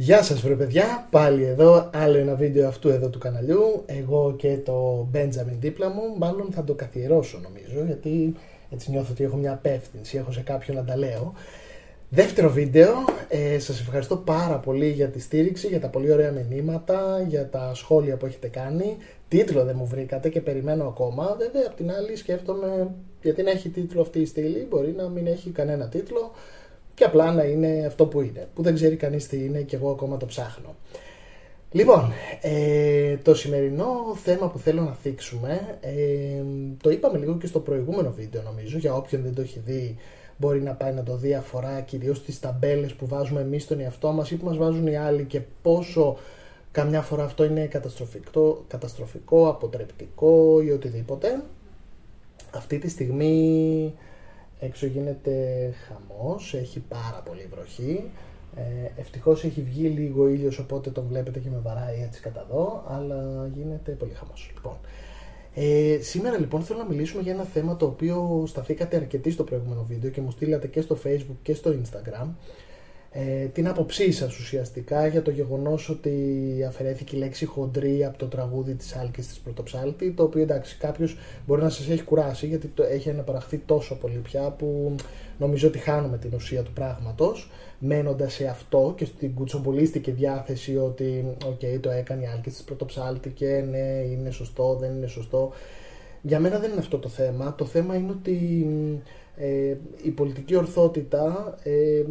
Γεια σας βρε παιδιά, πάλι εδώ, άλλο ένα βίντεο αυτού εδώ του καναλιού. Εγώ και το Benjamin δίπλα μου, μάλλον θα το καθιερώσω νομίζω Γιατί έτσι νιώθω ότι έχω μια απεύθυνση, έχω σε κάποιον να τα λέω. Δεύτερο βίντεο, ε, σας ευχαριστώ πάρα πολύ για τη στήριξη, για τα πολύ ωραία μηνύματα, για τα σχόλια που έχετε κάνει. Τίτλο δεν μου βρήκατε και περιμένω ακόμα, βέβαια απ' την άλλη σκέφτομαι γιατί να έχει τίτλο αυτή η στήλη, μπορεί να μην έχει κανένα τίτλο και απλά να είναι αυτό που είναι, που δεν ξέρει κανείς τι είναι και εγώ ακόμα το ψάχνω. Λοιπόν, ε, το σημερινό θέμα που θέλω να θίξουμε, ε, το είπαμε λίγο και στο προηγούμενο βίντεο νομίζω, για όποιον δεν το έχει δει μπορεί να πάει να το δει αφορά κυρίως τις ταμπέλες που βάζουμε εμείς στον εαυτό μας ή που μας βάζουν οι άλλοι και πόσο καμιά φορά αυτό είναι καταστροφικό, καταστροφικό αποτρεπτικό ή οτιδήποτε. Αυτή τη στιγμή Έξω γίνεται χαμός, έχει πάρα πολύ βροχή. Ε, ευτυχώς έχει βγει λίγο ήλιος οπότε τον βλέπετε και με βαράει έτσι κατά εδώ, αλλά γίνεται πολύ χαμός. Λοιπόν, ε, σήμερα λοιπόν θέλω να μιλήσουμε για ένα θέμα το οποίο σταθήκατε αρκετοί στο προηγούμενο βίντεο και μου στείλατε και στο facebook και στο instagram ε, την άποψή σας ουσιαστικά για το γεγονός ότι αφαιρέθηκε η λέξη χοντρή από το τραγούδι της Άλκης της Πρωτοψάλτη το οποίο εντάξει κάποιος μπορεί να σας έχει κουράσει γιατί το έχει αναπαραχθεί τόσο πολύ πια που νομίζω ότι χάνουμε την ουσία του πράγματος μένοντας σε αυτό και στην κουτσομπολίστικη διάθεση ότι οκ το έκανε η Άλκηστις Πρωτοψάλτη και ναι είναι σωστό δεν είναι σωστό για μένα δεν είναι αυτό το θέμα. Το θέμα είναι ότι ε, η πολιτική ορθότητα ε,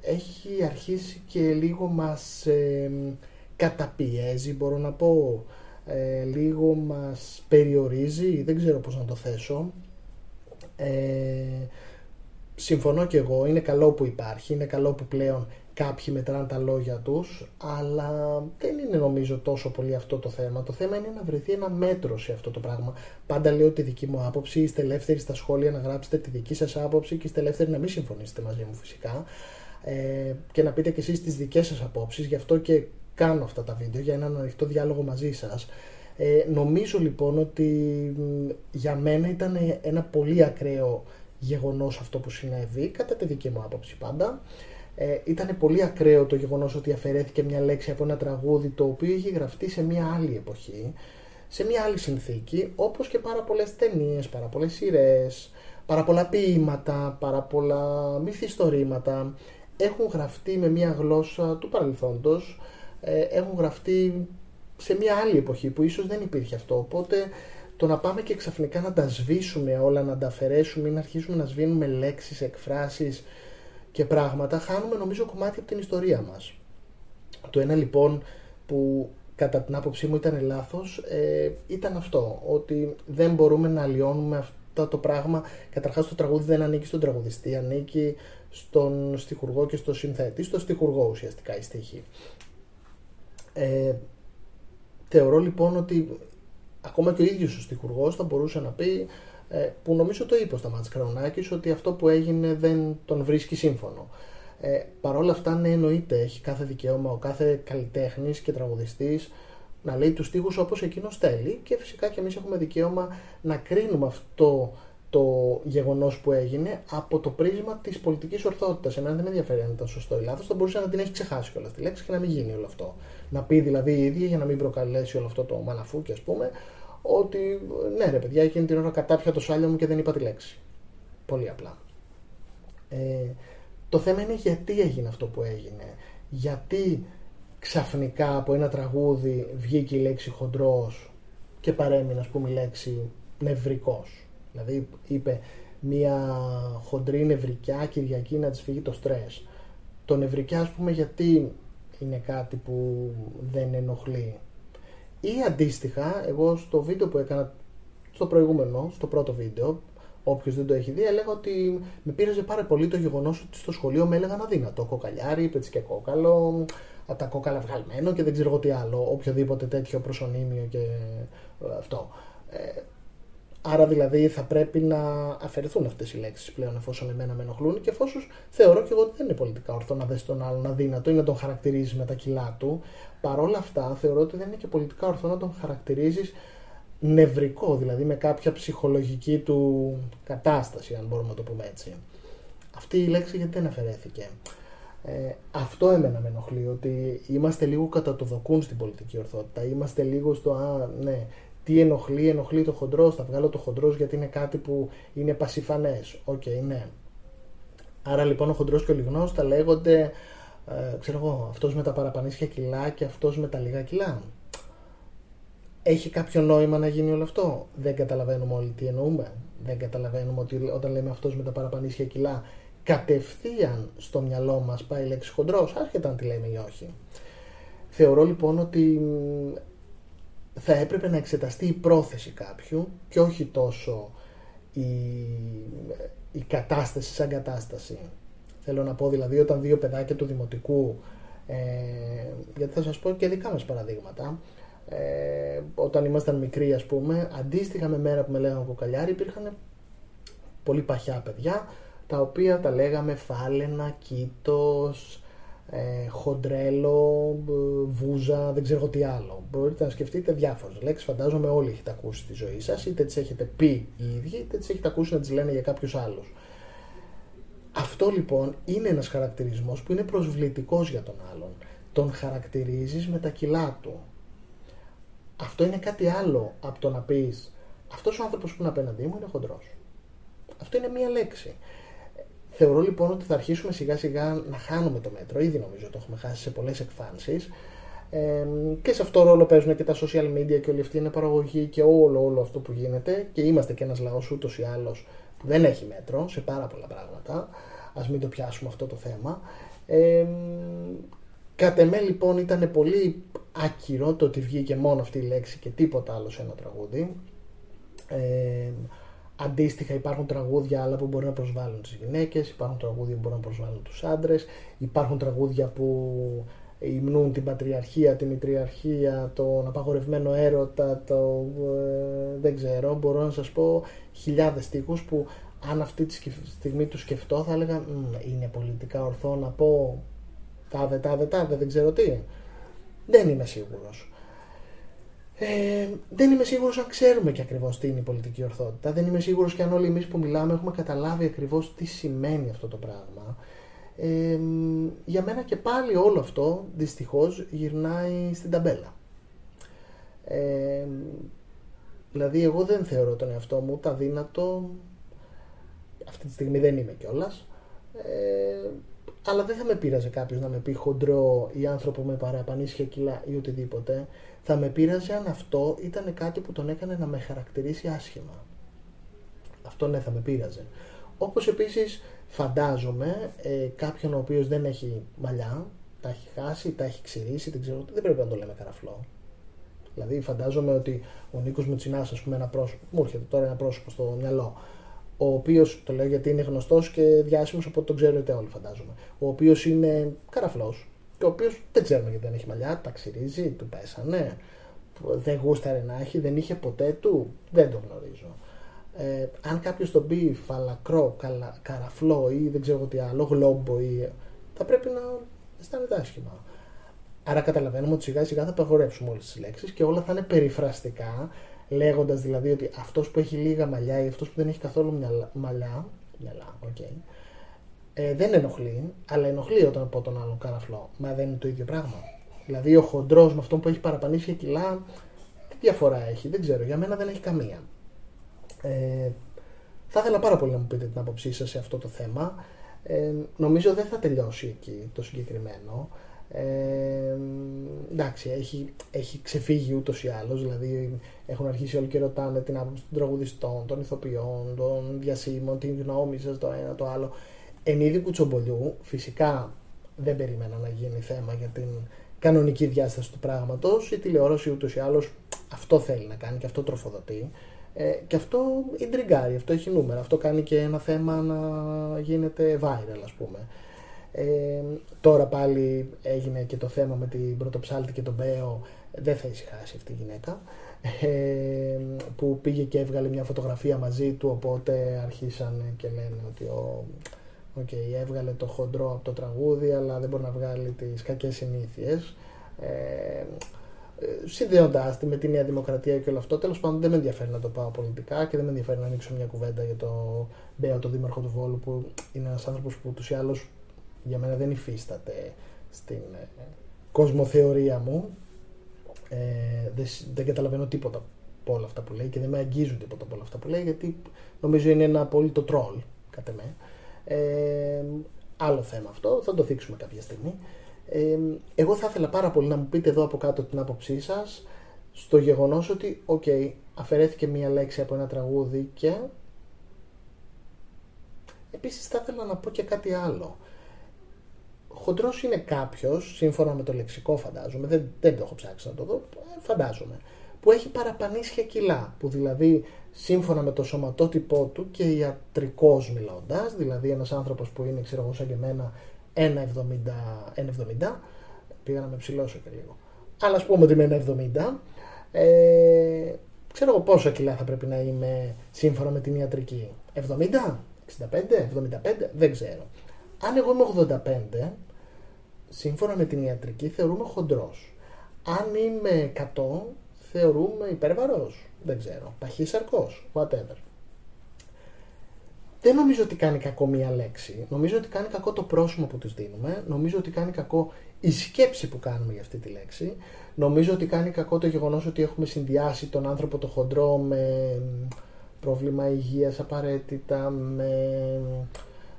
έχει αρχίσει και λίγο μας ε, καταπιέζει μπορώ να πω. Ε, λίγο μας περιορίζει δεν ξέρω πώς να το θέσω. Συμφωνώ και εγώ είναι καλό που υπάρχει είναι καλό που πλέον κάποιοι μετράνε τα λόγια τους, αλλά δεν είναι νομίζω τόσο πολύ αυτό το θέμα. Το θέμα είναι να βρεθεί ένα μέτρο σε αυτό το πράγμα. Πάντα λέω τη δική μου άποψη, είστε ελεύθεροι στα σχόλια να γράψετε τη δική σας άποψη και είστε ελεύθεροι να μην συμφωνήσετε μαζί μου φυσικά ε, και να πείτε και εσείς τις δικές σας απόψεις, γι' αυτό και κάνω αυτά τα βίντεο για έναν ανοιχτό διάλογο μαζί σας. Ε, νομίζω λοιπόν ότι για μένα ήταν ένα πολύ ακραίο γεγονός αυτό που συνέβη, κατά τη δική μου άποψη πάντα. Ε, ήταν πολύ ακραίο το γεγονός ότι αφαιρέθηκε μια λέξη από ένα τραγούδι το οποίο είχε γραφτεί σε μια άλλη εποχή, σε μια άλλη συνθήκη, όπως και πάρα πολλές ταινίες, πάρα πολλές σειρές, πάρα πολλά ποίηματα, πάρα πολλά μυθιστορήματα έχουν γραφτεί με μια γλώσσα του παρελθόντος, ε, έχουν γραφτεί σε μια άλλη εποχή που ίσως δεν υπήρχε αυτό. Οπότε το να πάμε και ξαφνικά να τα σβήσουμε όλα, να τα αφαιρέσουμε ή να αρχίσουμε να σβήνουμε λέξεις, εκφράσεις και πράγματα, χάνουμε νομίζω κομμάτι από την ιστορία μας. Το ένα λοιπόν που κατά την άποψή μου ήταν λάθος ε, ήταν αυτό, ότι δεν μπορούμε να αλλοιώνουμε αυτό το πράγμα. Καταρχάς το τραγούδι δεν ανήκει στον τραγουδιστή, ανήκει στον στιχουργό και στο συνθέτη, στο στιχουργό ουσιαστικά η στίχη. Ε, θεωρώ λοιπόν ότι ακόμα και ο ίδιος ο στιχουργός θα μπορούσε να πει ε, που νομίζω το είπε ο Σταμάτης Καρονάκης ότι αυτό που έγινε δεν τον βρίσκει σύμφωνο. Ε, Παρ' όλα αυτά, ναι, εννοείται, έχει κάθε δικαίωμα ο κάθε καλλιτέχνης και τραγουδιστής να λέει τους στίχους όπως εκείνος θέλει και φυσικά και εμείς έχουμε δικαίωμα να κρίνουμε αυτό το γεγονός που έγινε από το πρίσμα της πολιτικής ορθότητας. Εμένα δεν με ενδιαφέρει αν ήταν σωστό ή λάθος, θα μπορούσε να την έχει ξεχάσει όλα τη λέξη και να μην γίνει όλο αυτό. Να πει δηλαδή η ίδια για να μην προκαλέσει όλο αυτό το μαλαφούκι, ας πούμε, ότι ναι ρε παιδιά εκείνη την ώρα κατάπια το σάλιο μου και δεν είπα τη λέξη. Πολύ απλά. Ε, το θέμα είναι γιατί έγινε αυτό που έγινε. Γιατί ξαφνικά από ένα τραγούδι βγήκε η λέξη χοντρός και παρέμεινε ας πούμε η λέξη νευρικός. Δηλαδή είπε μια χοντρή νευρικιά Κυριακή να της φύγει το στρες. Το νευρικιά ας πούμε γιατί είναι κάτι που δεν ενοχλεί ή αντίστοιχα, εγώ στο βίντεο που έκανα στο προηγούμενο, στο πρώτο βίντεο, όποιος δεν το έχει δει, έλεγα ότι με πήραζε πάρα πολύ το γεγονός ότι στο σχολείο με έλεγαν αδύνατο. Κοκαλιάρι, και κόκαλο, από τα κόκαλα βγαλμένο και δεν ξέρω εγώ τι άλλο. Οποιοδήποτε τέτοιο προσωνύμιο και ε, αυτό. Ε, Άρα δηλαδή θα πρέπει να αφαιρεθούν αυτές οι λέξεις πλέον εφόσον εμένα με ενοχλούν και εφόσον θεωρώ και εγώ ότι δεν είναι πολιτικά ορθό να δει τον άλλον αδύνατο ή να τον χαρακτηρίζεις με τα κιλά του. Παρόλα αυτά θεωρώ ότι δεν είναι και πολιτικά ορθό να τον χαρακτηρίζεις νευρικό, δηλαδή με κάποια ψυχολογική του κατάσταση, αν μπορούμε να το πούμε έτσι. Αυτή η λέξη γιατί δεν αφαιρέθηκε; Ε, αυτό εμένα με ενοχλεί, ότι είμαστε λίγο κατά το δοκούν στην πολιτική ορθότητα. Είμαστε λίγο στο, α, ναι, τι ενοχλεί, ενοχλεί το χοντρός, θα βγάλω το χοντρός γιατί είναι κάτι που είναι πασιφανές. OK, okay, ναι. Άρα λοιπόν ο χοντρός και ο λιγνός θα λέγονται, ε, ξέρω εγώ, αυτός με τα παραπανίσια κιλά και αυτός με τα λίγα κιλά. Έχει κάποιο νόημα να γίνει όλο αυτό; Δεν καταλαβαίνουμε όλοι τι εννοούμε. Δεν καταλαβαίνουμε ότι όταν λέμε αυτός με τα παραπανίσια κιλά, κατευθείαν στο μυαλό μας πάει η λέξη χοντρός, άσχετα αν τη λέμε ή όχι. Θεωρώ λοιπόν ότι θα έπρεπε να εξεταστεί η πρόθεση κάποιου και όχι τόσο η, η κατάσταση σαν κατάσταση. Θέλω να πω δηλαδή όταν δύο παιδάκια του δημοτικού, ε, γιατί θα σας πω και δικά μας παραδείγματα, ε, όταν ήμασταν μικροί ας πούμε, αντίστοιχα με μέρα που με λέγανε κοκαλιάρι υπήρχαν πολύ παχιά παιδιά, τα οποία τα λέγαμε φάλαινα, κήτος, ε, χοντρέλο, βούζα, δεν ξέρω τι άλλο. Μπορείτε να σκεφτείτε διάφορες λέξεις. Φαντάζομαι όλοι έχετε ακούσει στη ζωή σας, είτε τις έχετε πει οι ίδιοι, είτε τις έχετε ακούσει να τις λένε για κάποιους άλλους. Αυτό λοιπόν είναι ένας χαρακτηρισμός που είναι προσβλητικός για τον άλλον. Τον χαρακτηρίζεις με τα κιλά του. Αυτό είναι κάτι άλλο από το να πεις αυτός ο άνθρωπος που είναι απέναντί μου είναι χοντρός. Αυτό είναι μία λέξη. Θεωρώ λοιπόν ότι θα αρχίσουμε σιγά σιγά να χάνουμε το μέτρο. Ήδη νομίζω το έχουμε χάσει σε πολλές εκφάνσεις. Ε, και σε αυτό ρόλο παίζουν και τα social media και όλη αυτή είναι παραγωγή και όλο, όλο αυτό που γίνεται. Και είμαστε και ένας λαός ούτως ή άλλως που δεν έχει μέτρο σε πάρα πολλά πράγματα. Ας μην το πιάσουμε αυτό το θέμα. Ε, κατ' εμέ λοιπόν ήταν πολύ άκυρο το ότι βγήκε μόνο αυτή η λέξη και τίποτα άλλο σε ένα τραγούδι. Ε, Αντίστοιχα υπάρχουν τραγούδια άλλα που μπορεί να προσβάλλουν τις γυναίκες, υπάρχουν τραγούδια που μπορεί να προσβάλλουν τους άντρες, υπάρχουν τραγούδια που υμνούν την πατριαρχία, την μητριαρχία, τον απαγορευμένο έρωτα, το ε, δεν ξέρω, μπορώ να σας πω χιλιάδες στίχους που αν αυτή τη στιγμή τους σκεφτώ θα έλεγα είναι πολιτικά ορθό να πω τάδε, τάδε, τάδε, δεν ξέρω τι. Δεν είμαι σίγουρος. Ε, δεν είμαι σίγουρος αν ξέρουμε και ακριβώς τι είναι η πολιτική ορθότητα. Δεν είμαι σίγουρος και αν όλοι εμείς που μιλάμε έχουμε καταλάβει ακριβώς τι σημαίνει αυτό το πράγμα. Ε, για μένα και πάλι όλο αυτό δυστυχώς γυρνάει στην ταμπέλα. Ε, δηλαδή εγώ δεν θεωρώ τον εαυτό μου τα δύνατο αυτή τη στιγμή δεν είμαι κιόλας. Ε, αλλά δεν θα με πείραζε κάποιος να με πει χοντρό ή άνθρωπο με παραπανίσια κιλά ή οτιδήποτε. Θα με πείραζε αν αυτό ήταν κάτι που τον έκανε να με χαρακτηρίσει άσχημα. Αυτό ναι, θα με πείραζε. Όπως επίσης φαντάζομαι ε, κάποιον ο οποίος δεν έχει μαλλιά, τα έχει χάσει, τα έχει ξηρίσει, δεν ξέρω, δεν πρέπει να το λέμε καραφλό. Δηλαδή, φαντάζομαι ότι ο Νίκος Μουτσινάς, ας πούμε, ένα πρόσωπο, μου έρχεται τώρα ένα πρόσωπο στο μυαλό, ο οποίος, το λέω γιατί είναι γνωστός και διάσημος, οπότε τον ξέρετε όλοι φαντάζομαι. Ο οποίος είναι καραφλός και ο οποίος δεν ξέρουμε γιατί δεν έχει μαλλιά, τα ξυρίζει, του πέσανε. Δεν γούσταρε να έχει, δεν είχε ποτέ του, δεν το γνωρίζω. Ε, αν κάποιος τον πει φαλακρό, καλα, καραφλό ή δεν ξέρω τι άλλο, γλόμπο ή. θα πρέπει να αισθάνεται άσχημα. Άρα καταλαβαίνουμε ότι σιγά σιγά θα απαγορεύσουμε όλες τις λέξεις και όλα θα είναι περιφραστικά λέγοντας δηλαδή ότι αυτός που έχει λίγα μαλλιά ή αυτός που δεν έχει καθόλου μυαλά, μαλλιά, μυαλά okay, ε, δεν ενοχλεί, αλλά ενοχλεί όταν πω τον άλλον καραφλό. Μα δεν είναι το ίδιο πράγμα. Δηλαδή ο χοντρός με αυτόν που έχει παραπανήσει κιλά, τι διαφορά έχει, δεν ξέρω. Για μένα δεν έχει καμία. Ε, θα ήθελα πάρα πολύ να μου πείτε την άποψή σας σε αυτό το θέμα. Ε, νομίζω δεν θα τελειώσει εκεί το συγκεκριμένο. Ε, εντάξει, έχει, έχει ξεφύγει ούτως ή άλλως. Δηλαδή, έχουν αρχίσει όλοι και ρωτάνε την άποψη των τραγουδιστών, των ηθοποιών, των διασύμων, την γνώμη σας, το ένα το άλλο. Εν είδη κουτσομπολιού, φυσικά δεν περίμενα να γίνει θέμα για την κανονική διάσταση του πράγματος. Η τηλεόραση ούτως ή άλλως αυτό θέλει να κάνει και αυτό τροφοδοτεί. Ε, και αυτό ιντριγκάρει, αυτό έχει νούμερα. Αυτό κάνει και ένα θέμα να γίνεται viral, ας πούμε. Ε, τώρα πάλι έγινε και το θέμα με την πρωτοψάλτη και τον Μπέο. Δεν θα ησυχάσει αυτή η γυναίκα. Ε, που πήγε και έβγαλε μια φωτογραφία μαζί του οπότε αρχίσαν και λένε ότι ο, okay, έβγαλε το χοντρό από το τραγούδι αλλά δεν μπορεί να βγάλει τις κακές συνήθειες ε, συνδέοντάς τη με τη Νέα Δημοκρατία και όλο αυτό. Τέλος πάντων, δεν με ενδιαφέρει να το πάω πολιτικά και δεν με ενδιαφέρει να ανοίξω μια κουβέντα για το Μπέο, το δήμαρχο του Βόλου, που είναι ένας άνθρωπος που ούτως ή άλλως Για μένα δεν υφίσταται στην ε, κοσμοθεωρία μου. Ε, δεν, δεν καταλαβαίνω τίποτα από όλα αυτά που λέει και δεν με αγγίζουν τίποτα από όλα αυτά που λέει γιατί νομίζω είναι ένα απόλυτο τρόλ κατά με. Ε, άλλο θέμα αυτό, θα το δείξουμε κάποια στιγμή. Ε, εγώ θα ήθελα πάρα πολύ να μου πείτε εδώ από κάτω την άποψή σας στο γεγονός ότι, οκ, αφαιρέθηκε μία λέξη από ένα τραγούδι και επίσης θα ήθελα να πω και κάτι άλλο. Χοντρός είναι κάποιος, σύμφωνα με το λεξικό φαντάζομαι, δεν, δεν το έχω ψάξει να το δω, φαντάζομαι, που έχει παραπανίσια κιλά, που δηλαδή σύμφωνα με το σωματότυπό του και ιατρικώς μιλώντας, δηλαδή ένας άνθρωπος που είναι, ξέρω εγώ, σαν και εμένα, 1,70, πήγα να με ψηλώσω και λίγο, αλλά ας πούμε ότι είμαι 1,70, ε, ξέρω εγώ πόσα κιλά θα πρέπει να είμαι σύμφωνα με την ιατρική. 70, 65, 75, δεν ξέρω. Αν εγώ είμαι 85, σύμφωνα με την ιατρική θεωρούμε χοντρός. Αν είμαι 100, θεωρούμε υπέρβαρος. Δεν ξέρω. Παχύσαρκος, whatever. Δεν νομίζω ότι κάνει κακό μία λέξη. Νομίζω ότι κάνει κακό το πρόσωπο που τους δίνουμε. Νομίζω ότι κάνει κακό η σκέψη που κάνουμε για αυτή τη λέξη. Νομίζω ότι κάνει κακό το γεγονός ότι έχουμε συνδυάσει τον άνθρωπο το χοντρό με πρόβλημα υγείας απαραίτητα, με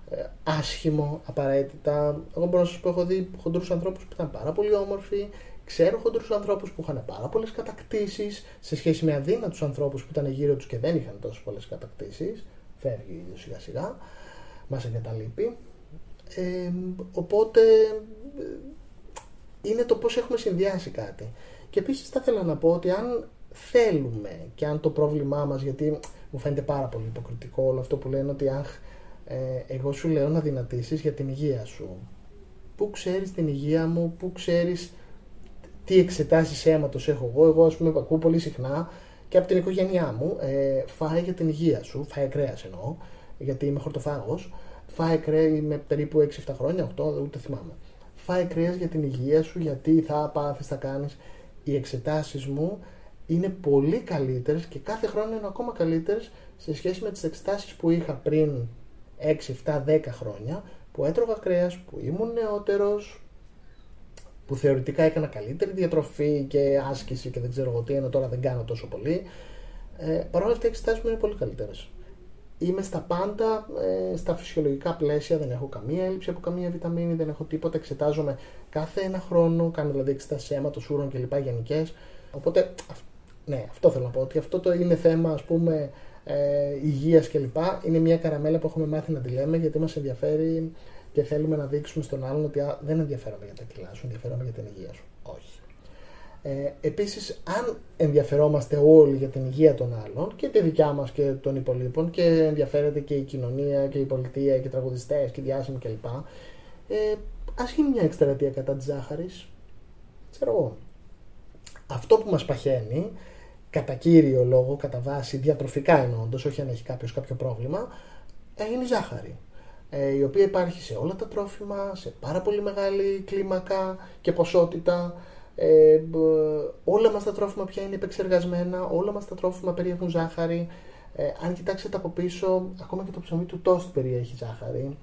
ε, άσχημο απαραίτητα. Εγώ μπορώ να σας πω, έχω δει χοντρούς ανθρώπους που ήταν πάρα πολύ όμορφοι, ξέρω χοντρούς ανθρώπους που είχαν πάρα πολλές κατακτήσεις σε σχέση με αδύνατους ανθρώπους που ήταν γύρω τους και δεν είχαν τόσο πολλές κατακτήσεις. Φεύγει σιγά σιγά, μας εγκαταλείπει. Ε, οπότε είναι το πώς έχουμε συνδυάσει κάτι. Και επίσης θα ήθελα να πω ότι αν θέλουμε και αν το πρόβλημά μας, γιατί μου φαίνεται πάρα πολύ υποκριτικό όλο αυτό που λένε ότι αχ, ε, εγώ σου λέω να δυνατήσεις για την υγεία σου. Πού ξέρεις την υγεία μου, πού ξέρεις τι εξετάσεις αίματος έχω εγώ. Εγώ ας πούμε ακούω πολύ συχνά και από την οικογένειά μου ε, φάει για την υγεία σου, φάει κρέας εννοώ, γιατί είμαι χορτοφάγος, φάει κρέα με περίπου 6-7 χρόνια, 8, ούτε θυμάμαι φάει κρέας για την υγεία σου, γιατί θα πάθεις, θα κάνεις. Οι εξετάσεις μου είναι πολύ καλύτερες και κάθε χρόνο είναι ακόμα καλύτερες σε σχέση με τις εξετάσεις που είχα πριν 6, 7, 10 χρόνια που έτρωγα κρέας, που ήμουν νεότερος, που θεωρητικά έκανα καλύτερη διατροφή και άσκηση και δεν ξέρω εγώ τι, ενώ τώρα δεν κάνω τόσο πολύ. Ε, Παρ' όλα αυτά οι εξετάσεις μου είναι πολύ καλύτερες είμαι στα πάντα, ε, στα φυσιολογικά πλαίσια, δεν έχω καμία έλλειψη από καμία βιταμίνη, δεν έχω τίποτα, εξετάζομαι κάθε ένα χρόνο, κάνω δηλαδή εξετάσεις αίματος, ούρων κλπ. γενικές. Οπότε, ναι, αυτό θέλω να πω, ότι αυτό το είναι θέμα ας πούμε ε, υγείας κλπ. Είναι μια καραμέλα που έχουμε μάθει να τη λέμε γιατί μας ενδιαφέρει και θέλουμε να δείξουμε στον άλλον ότι α, δεν ενδιαφέρομαι για τα κιλά σου, ενδιαφέρομαι για την υγεία σου. Όχι. Ε, επίσης, αν ενδιαφερόμαστε όλοι για την υγεία των άλλων και τη δικιά μας και των υπολείπων και ενδιαφέρεται και η κοινωνία και η πολιτεία και οι τραγουδιστές και οι διάσημοι κλπ. Ε, ας γίνει μια εκστρατεία κατά της ζάχαρης. Ξέρω εγώ. Αυτό που μας παχαίνει, κατά κύριο λόγο, κατά βάση, διατροφικά εννοώντας, όχι αν έχει κάποιος κάποιο πρόβλημα, ε, είναι η ζάχαρη ε, η οποία υπάρχει σε όλα τα τρόφιμα, σε πάρα πολύ μεγάλη κλίμακα και ποσότητα, ε, όλα μας τα τρόφιμα πια είναι επεξεργασμένα, όλα μας τα τρόφιμα περιέχουν ζάχαρη. Ε, αν κοιτάξετε από πίσω, ακόμα και το ψωμί του τόστ περιέχει ζάχαρη.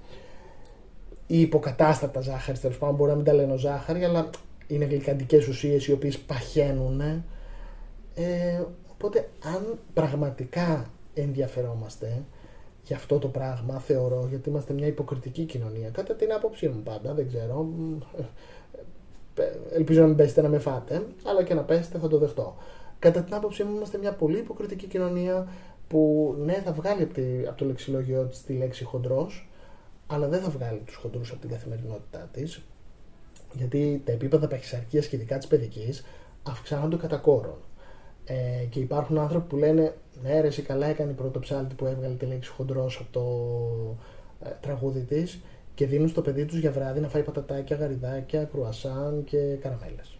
Οι υποκατάστατα ζάχαρη, τέλος πάντων, μπορεί να μην τα λένε ζάχαρη, αλλά είναι γλυκαντικές ουσίες οι οποίες παχαίνουν. Ε, οπότε, αν πραγματικά ενδιαφερόμαστε για αυτό το πράγμα, θεωρώ, γιατί είμαστε μια υποκριτική κοινωνία, κατά την άποψή μου πάντα, δεν ξέρω, ελπίζω να μην πέσετε να με φάτε, αλλά και να πέσετε θα το δεχτώ. Κατά την άποψή μου, είμαστε μια πολύ υποκριτική κοινωνία που ναι, θα βγάλει από, το λεξιλόγιο της τη λέξη χοντρός, αλλά δεν θα βγάλει τους χοντρούς από την καθημερινότητά της, γιατί τα επίπεδα παχυσαρκίας και ειδικά της παιδικής αυξάνονται κατά κόρον. Ε, και υπάρχουν άνθρωποι που λένε ναι, ρε, εσύ καλά έκανε η πρώτο ψάλτη που έβγαλε τη λέξη χοντρός από το ε, τραγούδι της και δίνουν στο παιδί τους για βράδυ να φάει πατατάκια, γαριδάκια, κρουασάν και καραμέλες.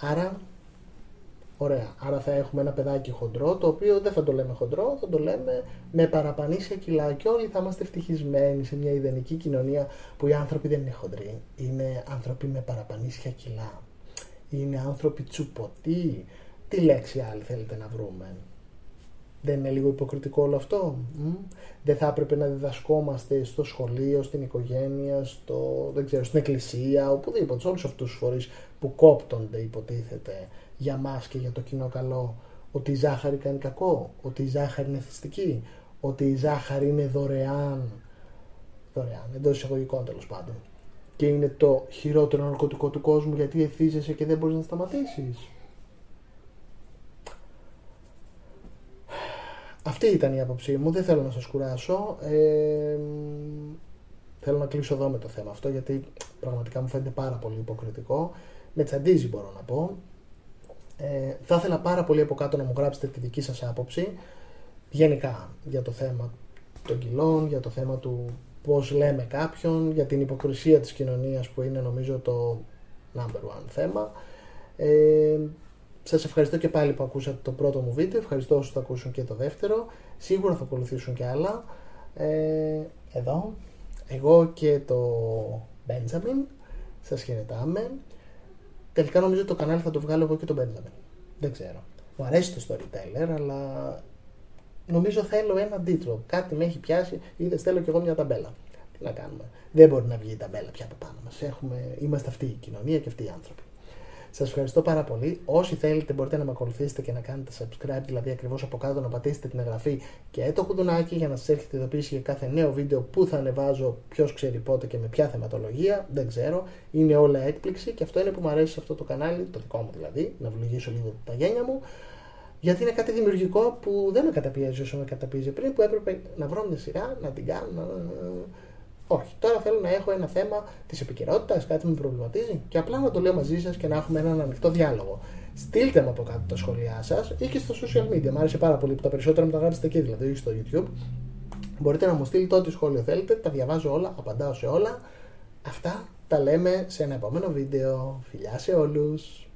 Άρα, ωραία, άρα θα έχουμε ένα παιδάκι χοντρό, το οποίο δεν θα το λέμε χοντρό, θα το λέμε με παραπανήσια κιλά και όλοι θα είμαστε ευτυχισμένοι σε μια ιδανική κοινωνία που οι άνθρωποι δεν είναι χοντροί, είναι άνθρωποι με παραπανήσια κιλά. Είναι άνθρωποι τσουποτοί. Τι λέξη άλλη θέλετε να βρούμε; Δεν είναι λίγο υποκριτικό όλο αυτό; Δεν θα έπρεπε να διδασκόμαστε στο σχολείο, στην οικογένεια, στο, δεν ξέρω, στην εκκλησία, οπουδήποτε, σε όλους αυτούς τους φορείς που κόπτονται υποτίθεται για μας και για το κοινό καλό, ότι η ζάχαρη κάνει κακό, ότι η ζάχαρη είναι θυστική, ότι η ζάχαρη είναι δωρεάν, δωρεάν, εντός εισαγωγικών τέλος πάντων. Και είναι το χειρότερο ναρκωτικό του κόσμου γιατί εθίζεσαι και δεν μπορείς να σταματήσεις. Αυτή ήταν η άποψή μου, δεν θέλω να σας κουράσω. Ε, θέλω να κλείσω εδώ με το θέμα αυτό γιατί πραγματικά μου φαίνεται πάρα πολύ υποκριτικό. Με τσαντίζει μπορώ να πω. Ε, θα ήθελα πάρα πολύ από κάτω να μου γράψετε τη δική σας άποψη γενικά για το θέμα των κιλών, για το θέμα του πώς λέμε κάποιον, για την υποκρισία της κοινωνίας που είναι νομίζω το number one θέμα. Ε, σας ευχαριστώ και πάλι που ακούσατε το πρώτο μου βίντεο, ευχαριστώ όσους θα ακούσουν και το δεύτερο, σίγουρα θα ακολουθήσουν και άλλα. Ε, εδώ, εγώ και το Benjamin, σας χαιρετάμε. Τελικά νομίζω το κανάλι θα το βγάλω εγώ και το Benjamin. Δεν ξέρω. Μου αρέσει το storyteller, αλλά νομίζω θέλω ένα τίτλο. Κάτι με έχει πιάσει, είδε θέλω και εγώ μια ταμπέλα. Τι να κάνουμε. Δεν μπορεί να βγει η ταμπέλα πια από πάνω μας. Είμαστε αυτή η κοινωνία και αυτοί οι άνθρωποι. Σας ευχαριστώ πάρα πολύ. Όσοι θέλετε μπορείτε να με ακολουθήσετε και να κάνετε subscribe, δηλαδή ακριβώς από κάτω να πατήσετε την εγγραφή και το κουδουνάκι για να σας έρχεται ειδοποίηση για κάθε νέο βίντεο που θα ανεβάζω, ποιος ξέρει πότε και με ποια θεματολογία. Δεν ξέρω. Είναι όλα έκπληξη και αυτό είναι που μου αρέσει σε αυτό το κανάλι, το δικό μου δηλαδή, να βλογίσω λίγο τα γένια μου. Γιατί είναι κάτι δημιουργικό που δεν με καταπιέζει όσο με καταπιέζει πριν, που έπρεπε να βρω μια σειρά, να την κάνω. Να... Όχι. Τώρα θέλω να έχω ένα θέμα της επικαιρότητας, κάτι που με προβληματίζει και απλά να το λέω μαζί σας και να έχουμε έναν ανοιχτό διάλογο. Στείλτε μου από κάτω τα σχόλιά σας ή και στο social media. Μ' άρεσε πάρα πολύ που τα περισσότερα μου τα γράψετε εκεί, δηλαδή όχι στο YouTube. Μπορείτε να μου στείλετε ό,τι σχόλιο θέλετε, τα διαβάζω όλα, απαντάω σε όλα. Αυτά τα λέμε σε ένα επόμενο βίντεο. Φιλιά σε όλους!